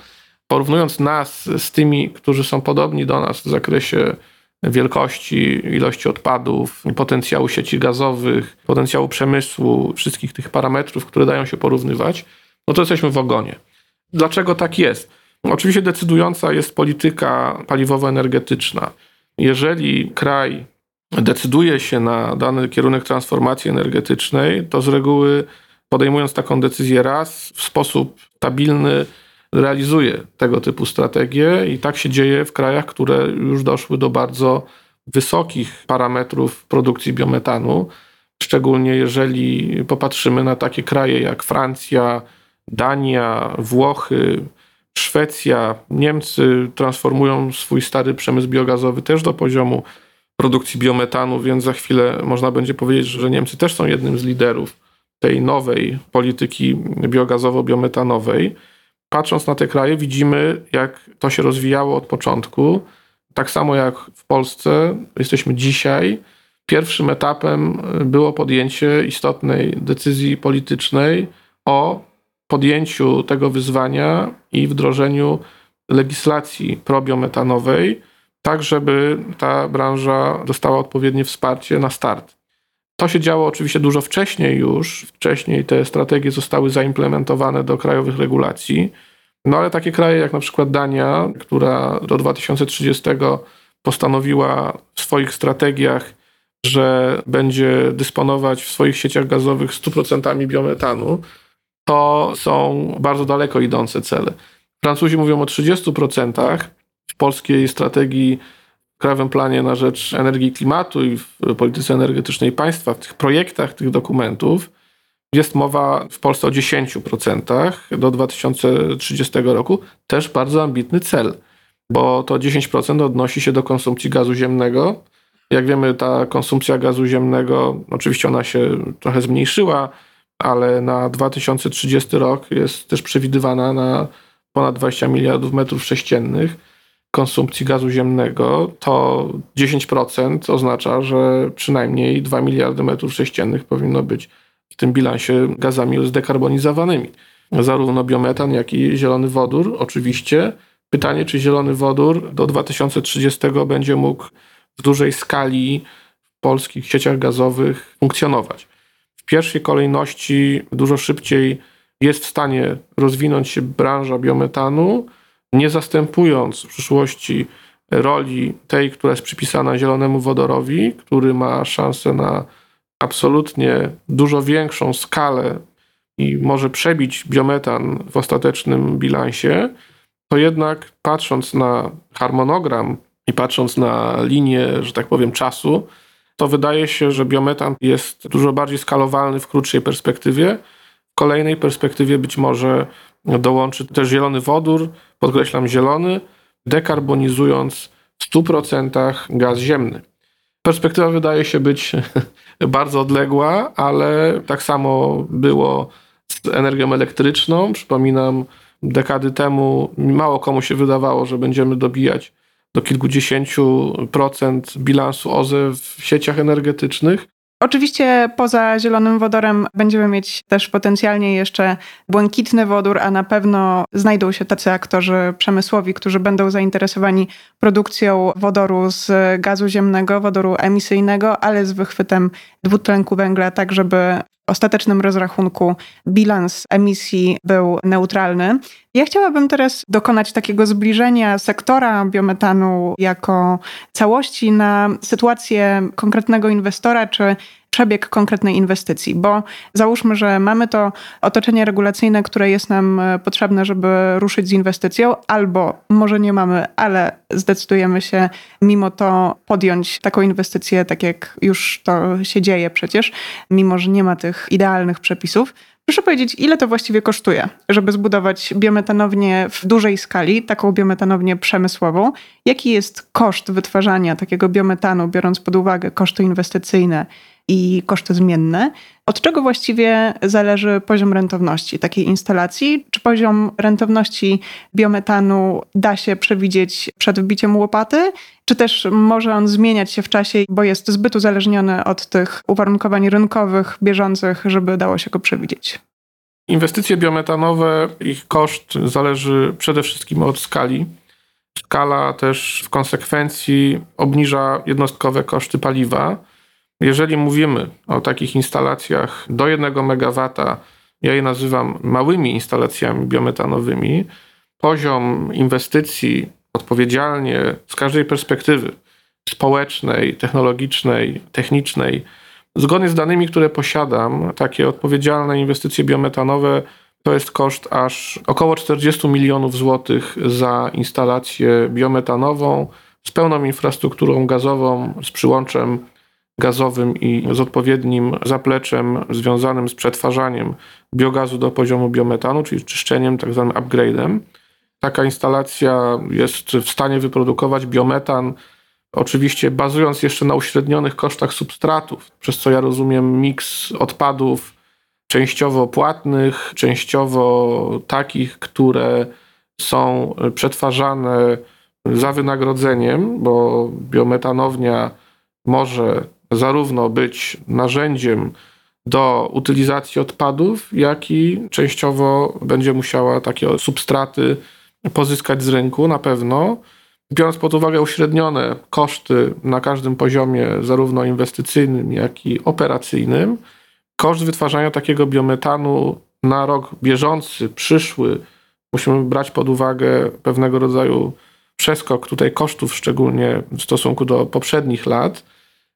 D: Porównując nas z tymi, którzy są podobni do nas w zakresie wielkości, ilości odpadów, potencjału sieci gazowych, potencjału przemysłu, wszystkich tych parametrów, które dają się porównywać, no to jesteśmy w ogonie. Dlaczego tak jest? Oczywiście decydująca jest polityka paliwowo-energetyczna. Jeżeli kraj decyduje się na dany kierunek transformacji energetycznej, to z reguły podejmując taką decyzję raz w sposób stabilny, realizuje tego typu strategie i tak się dzieje w krajach, które już doszły do bardzo wysokich parametrów produkcji biometanu. Szczególnie jeżeli popatrzymy na takie kraje jak Francja, Dania, Włochy, Szwecja, Niemcy transformują swój stary przemysł biogazowy też do poziomu produkcji biometanu, więc za chwilę można będzie powiedzieć, że Niemcy też są jednym z liderów tej nowej polityki biogazowo-biometanowej patrząc na te kraje, widzimy, jak to się rozwijało od początku. Tak samo jak w Polsce, jesteśmy dzisiaj. Pierwszym etapem było podjęcie istotnej decyzji politycznej o podjęciu tego wyzwania i wdrożeniu legislacji probiometanowej, tak żeby ta branża dostała odpowiednie wsparcie na start. To się działo oczywiście dużo wcześniej już. Wcześniej te strategie zostały zaimplementowane do krajowych regulacji. No ale takie kraje jak na przykład Dania, która do 2030 postanowiła w swoich strategiach, że będzie dysponować w swoich sieciach gazowych 100% biometanu, to są bardzo daleko idące cele. Francuzi mówią o 30%. W polskiej strategii krajowym planie na rzecz energii klimatu i w polityce energetycznej państwa, w tych projektach tych dokumentów, jest mowa w Polsce o 10% do 2030 roku. Też bardzo ambitny cel, bo to 10% odnosi się do konsumpcji gazu ziemnego. Jak wiemy, ta konsumpcja gazu ziemnego, oczywiście ona się trochę zmniejszyła, ale na 2030 rok jest też przewidywana na ponad 20 miliardów metrów sześciennych konsumpcji gazu ziemnego, to 10% oznacza, że przynajmniej 2 miliardy metrów sześciennych powinno być w tym bilansie gazami zdekarbonizowanymi. Zarówno biometan, jak i zielony wodór. Oczywiście pytanie, czy zielony wodór do 2030 będzie mógł w dużej skali w polskich sieciach gazowych funkcjonować. W pierwszej kolejności dużo szybciej jest w stanie rozwinąć się branża biometanu, nie zastępując w przyszłości roli tej, która jest przypisana zielonemu wodorowi, który ma szansę na absolutnie dużo większą skalę i może przebić biometan w ostatecznym bilansie, to jednak patrząc na harmonogram i patrząc na linię, że tak powiem, czasu, to wydaje się, że biometan jest dużo bardziej skalowalny w krótszej perspektywie. W kolejnej perspektywie być może dołączy też zielony wodór, podkreślam zielony, dekarbonizując w 100% gaz ziemny. Perspektywa wydaje się być bardzo odległa, ale tak samo było z energią elektryczną. Przypominam, dekady temu mało komu się wydawało, że będziemy dobijać do kilkudziesięciu procent bilansu OZE w sieciach energetycznych.
C: Oczywiście poza zielonym wodorem będziemy mieć też potencjalnie jeszcze błękitny wodór, a na pewno znajdą się tacy aktorzy przemysłowi, którzy będą zainteresowani produkcją wodoru z gazu ziemnego, wodoru emisyjnego, ale z wychwytem dwutlenku węgla, tak żeby ostatecznym rozrachunku bilans emisji był neutralny. Ja chciałabym teraz dokonać takiego zbliżenia sektora biometanu jako całości na sytuację konkretnego inwestora czy przebieg konkretnej inwestycji, bo załóżmy, że mamy to otoczenie regulacyjne, które jest nam e, potrzebne, żeby ruszyć z inwestycją, albo może nie mamy, ale zdecydujemy się mimo to podjąć taką inwestycję, tak jak już to się dzieje przecież, mimo że nie ma tych idealnych przepisów. Proszę powiedzieć, ile to właściwie kosztuje, żeby zbudować biometanownię w dużej skali, taką biometanownię przemysłową? Jaki jest koszt wytwarzania takiego biometanu, biorąc pod uwagę koszty inwestycyjne i koszty zmienne? Od czego właściwie zależy poziom rentowności takiej instalacji? Czy poziom rentowności biometanu da się przewidzieć przed wbiciem łopaty? Czy też może on zmieniać się w czasie, bo jest zbyt uzależniony od tych uwarunkowań rynkowych, bieżących, żeby dało się go przewidzieć?
D: Inwestycje biometanowe, ich koszt zależy przede wszystkim od skali. Skala też w konsekwencji obniża jednostkowe koszty paliwa jeżeli mówimy o takich instalacjach do 1 MW, ja je nazywam małymi instalacjami biometanowymi, poziom inwestycji odpowiedzialnie z każdej perspektywy społecznej, technologicznej, technicznej, zgodnie z danymi, które posiadam, takie odpowiedzialne inwestycje biometanowe to jest koszt aż około 40 milionów złotych za instalację biometanową z pełną infrastrukturą gazową, z przyłączem gazowym i z odpowiednim zapleczem związanym z przetwarzaniem biogazu do poziomu biometanu, czyli czyszczeniem, tak zwanym upgrade'em. Taka instalacja jest w stanie wyprodukować biometan, oczywiście bazując jeszcze na uśrednionych kosztach substratów, przez co ja rozumiem miks odpadów częściowo płatnych, częściowo takich, które są przetwarzane za wynagrodzeniem, bo biometanownia może zarówno być narzędziem do utylizacji odpadów, jak i częściowo będzie musiała takie substraty pozyskać z rynku na pewno. Biorąc pod uwagę uśrednione koszty na każdym poziomie, zarówno inwestycyjnym, jak i operacyjnym, koszt wytwarzania takiego biometanu na rok bieżący, przyszły, musimy brać pod uwagę pewnego rodzaju przeskok tutaj kosztów, szczególnie w stosunku do poprzednich lat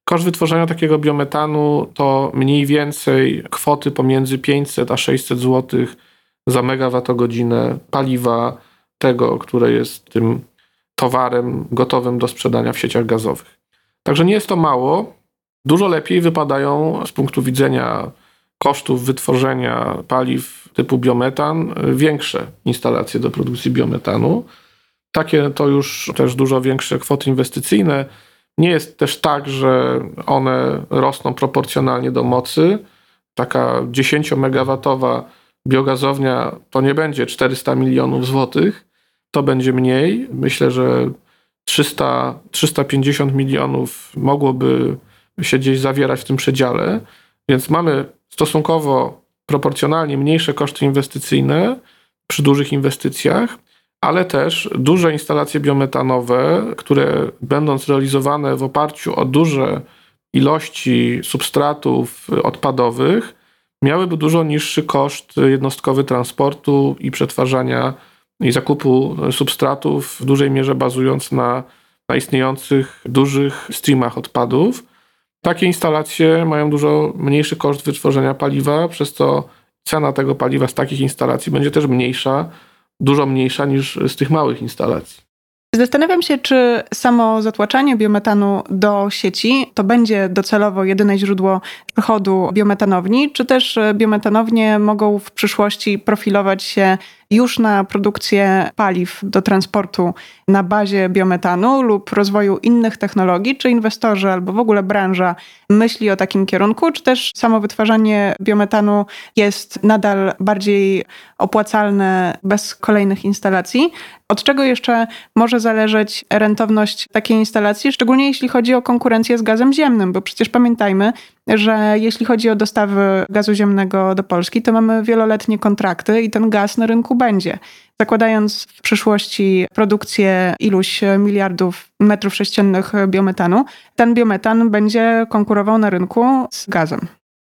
D: Koszt wytworzenia takiego biometanu to mniej więcej kwoty pomiędzy 500 a 600 zł za megawattogodzinę paliwa tego, które jest tym towarem gotowym do sprzedania w sieciach gazowych. Także nie jest to mało. Dużo lepiej wypadają z punktu widzenia kosztów wytworzenia paliw typu biometan większe instalacje do produkcji biometanu. Takie to już też dużo większe kwoty inwestycyjne nie jest też tak, że one rosną proporcjonalnie do mocy. Taka 10-megawatowa biogazownia to nie będzie 400 milionów złotych, to będzie mniej. Myślę, że 300, 350 milionów mogłoby się gdzieś zawierać w tym przedziale, więc mamy stosunkowo proporcjonalnie mniejsze koszty inwestycyjne przy dużych inwestycjach, ale też duże instalacje biometanowe, które będąc realizowane w oparciu o duże ilości substratów odpadowych, miałyby dużo niższy koszt jednostkowy transportu i przetwarzania i zakupu substratów, w dużej mierze bazując na, na istniejących dużych streamach odpadów. Takie instalacje mają dużo mniejszy koszt wytworzenia paliwa, przez co cena tego paliwa z takich instalacji będzie też mniejsza dużo mniejsza niż z tych małych instalacji.
C: Zastanawiam się, czy samo zatłaczanie biometanu do sieci to będzie docelowo jedyne źródło przychodu biometanowni, czy też biometanownie mogą w przyszłości profilować się już na produkcję paliw do transportu na bazie biometanu lub rozwoju innych technologii, czy inwestorzy albo w ogóle branża myśli o takim kierunku, czy też samo wytwarzanie biometanu jest nadal bardziej opłacalne bez kolejnych instalacji. Od czego jeszcze może zależeć rentowność takiej instalacji, szczególnie jeśli chodzi o konkurencję z gazem ziemnym, bo przecież pamiętajmy, że jeśli chodzi o dostawy gazu ziemnego do Polski, to mamy wieloletnie kontrakty i ten gaz na rynku będzie. Zakładając w przyszłości produkcję iluś miliardów metrów sześciennych biometanu, ten biometan będzie konkurował na rynku z gazem.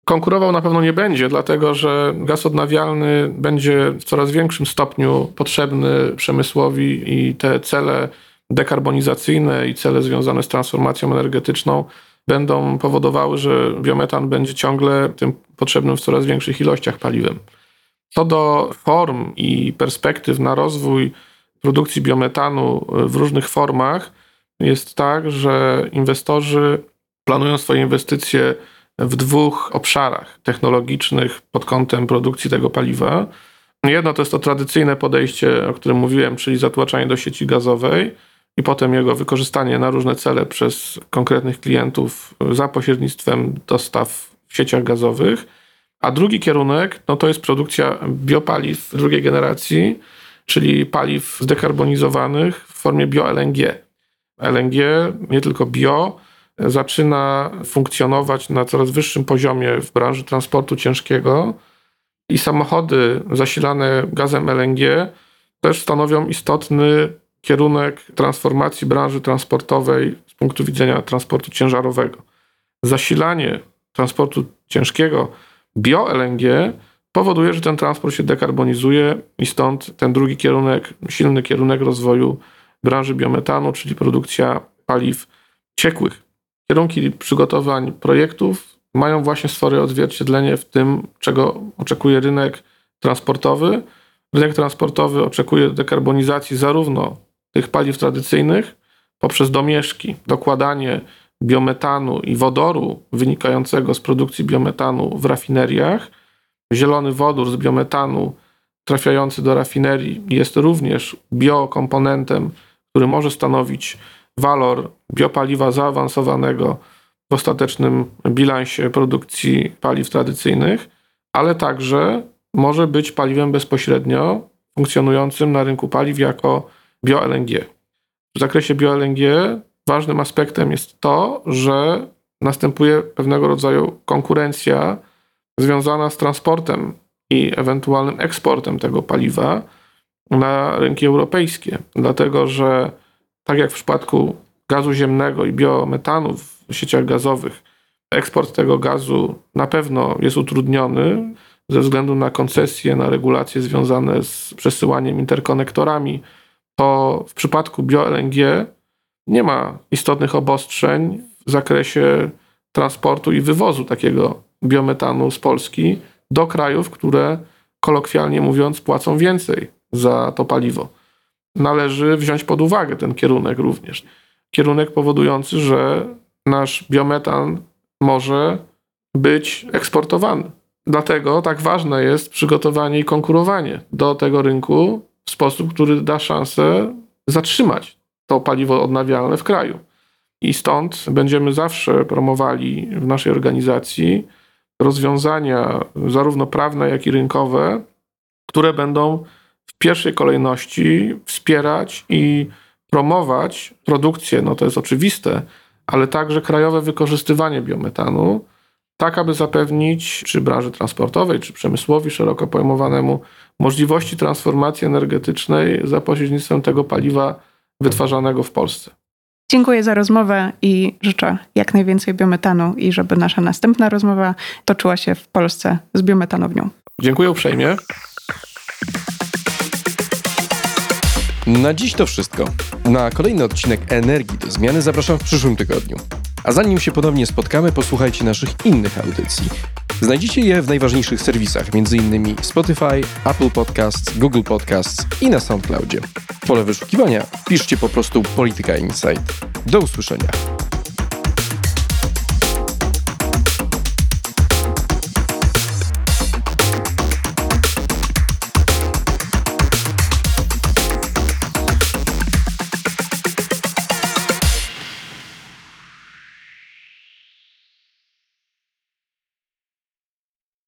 D: Konkurował na pewno nie będzie, dlatego że gaz odnawialny będzie w coraz większym stopniu potrzebny przemysłowi i te cele dekarbonizacyjne i cele związane z transformacją energetyczną będą powodowały, że biometan będzie ciągle tym potrzebnym w coraz większych ilościach paliwem. Co do form i perspektyw na rozwój produkcji biometanu w różnych formach, jest tak, że inwestorzy planują swoje inwestycje w dwóch obszarach technologicznych pod kątem produkcji tego paliwa. Jedno to jest to tradycyjne podejście, o którym mówiłem, czyli zatłaczanie do sieci gazowej i potem jego wykorzystanie na różne cele przez konkretnych klientów za pośrednictwem dostaw w sieciach gazowych. A drugi kierunek no to jest produkcja biopaliw drugiej generacji, czyli paliw zdekarbonizowanych w formie bio-LNG. LNG, nie tylko bio, zaczyna funkcjonować na coraz wyższym poziomie w branży transportu ciężkiego i samochody zasilane gazem LNG też stanowią istotny kierunek transformacji branży transportowej z punktu widzenia transportu ciężarowego. Zasilanie transportu ciężkiego bio-LNG powoduje, że ten transport się dekarbonizuje i stąd ten drugi kierunek, silny kierunek rozwoju branży biometanu, czyli produkcja paliw ciekłych. Kierunki przygotowań projektów mają właśnie swoje odzwierciedlenie w tym, czego oczekuje rynek transportowy. Rynek transportowy oczekuje dekarbonizacji zarówno tych paliw tradycyjnych poprzez domieszki, dokładanie biometanu i wodoru wynikającego z produkcji biometanu w rafineriach. Zielony wodór z biometanu trafiający do rafinerii jest również biokomponentem, który może stanowić walor biopaliwa zaawansowanego w ostatecznym bilansie produkcji paliw tradycyjnych, ale także może być paliwem bezpośrednio funkcjonującym na rynku paliw jako bioLNG. W zakresie bioLNG ważnym aspektem jest to, że następuje pewnego rodzaju konkurencja związana z transportem i ewentualnym eksportem tego paliwa na rynki europejskie, dlatego że tak jak w przypadku gazu ziemnego i biometanu w sieciach gazowych, eksport tego gazu na pewno jest utrudniony ze względu na koncesje, na regulacje związane z przesyłaniem interkonektorami to w przypadku bio-LNG nie ma istotnych obostrzeń w zakresie transportu i wywozu takiego biometanu z Polski do krajów, które kolokwialnie mówiąc płacą więcej za to paliwo. Należy wziąć pod uwagę ten kierunek również. Kierunek powodujący, że nasz biometan może być eksportowany. Dlatego tak ważne jest przygotowanie i konkurowanie do tego rynku w sposób, który da szansę zatrzymać to paliwo odnawialne w kraju. I stąd będziemy zawsze promowali w naszej organizacji rozwiązania, zarówno prawne, jak i rynkowe, które będą w pierwszej kolejności wspierać i promować produkcję, no to jest oczywiste, ale także krajowe wykorzystywanie biometanu, tak aby zapewnić czy branży transportowej, czy przemysłowi szeroko pojmowanemu możliwości transformacji energetycznej za pośrednictwem tego paliwa wytwarzanego w Polsce.
C: Dziękuję za rozmowę i życzę jak najwięcej biometanu i żeby nasza następna rozmowa toczyła się w Polsce z biometanownią.
D: Dziękuję uprzejmie.
A: Na dziś to wszystko. Na kolejny odcinek Energii do Zmiany zapraszam w przyszłym tygodniu. A zanim się ponownie spotkamy, posłuchajcie naszych innych audycji. Znajdziecie je w najważniejszych serwisach, m.in. Spotify, Apple Podcasts, Google Podcasts i na SoundCloudzie. W pole wyszukiwania piszcie po prostu Polityka Insight. Do usłyszenia.